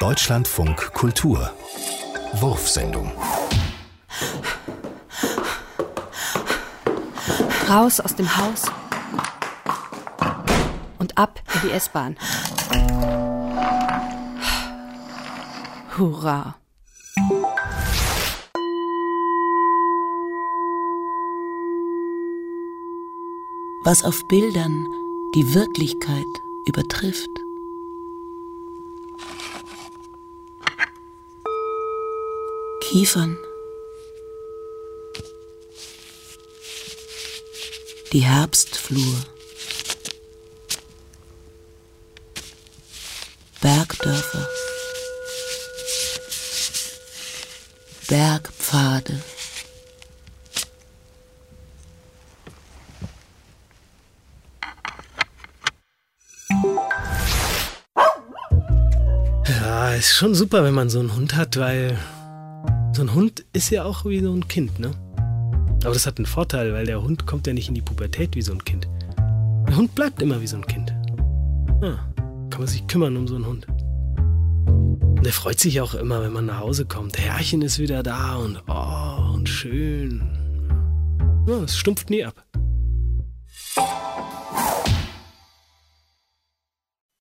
Deutschlandfunk Kultur Wurfsendung Raus aus dem Haus und ab in die S-Bahn. Hurra! Was auf Bildern die Wirklichkeit übertrifft. Kiefern. Die Herbstflur. Bergdörfer. Bergpfade. Ja, ist schon super, wenn man so einen Hund hat, weil so ein Hund ist ja auch wie so ein Kind, ne? Aber das hat einen Vorteil, weil der Hund kommt ja nicht in die Pubertät wie so ein Kind. Der Hund bleibt immer wie so ein Kind. Ja, kann man sich kümmern um so einen Hund. Und der freut sich auch immer, wenn man nach Hause kommt. Der Herrchen ist wieder da und oh, und schön. Ja, es stumpft nie ab.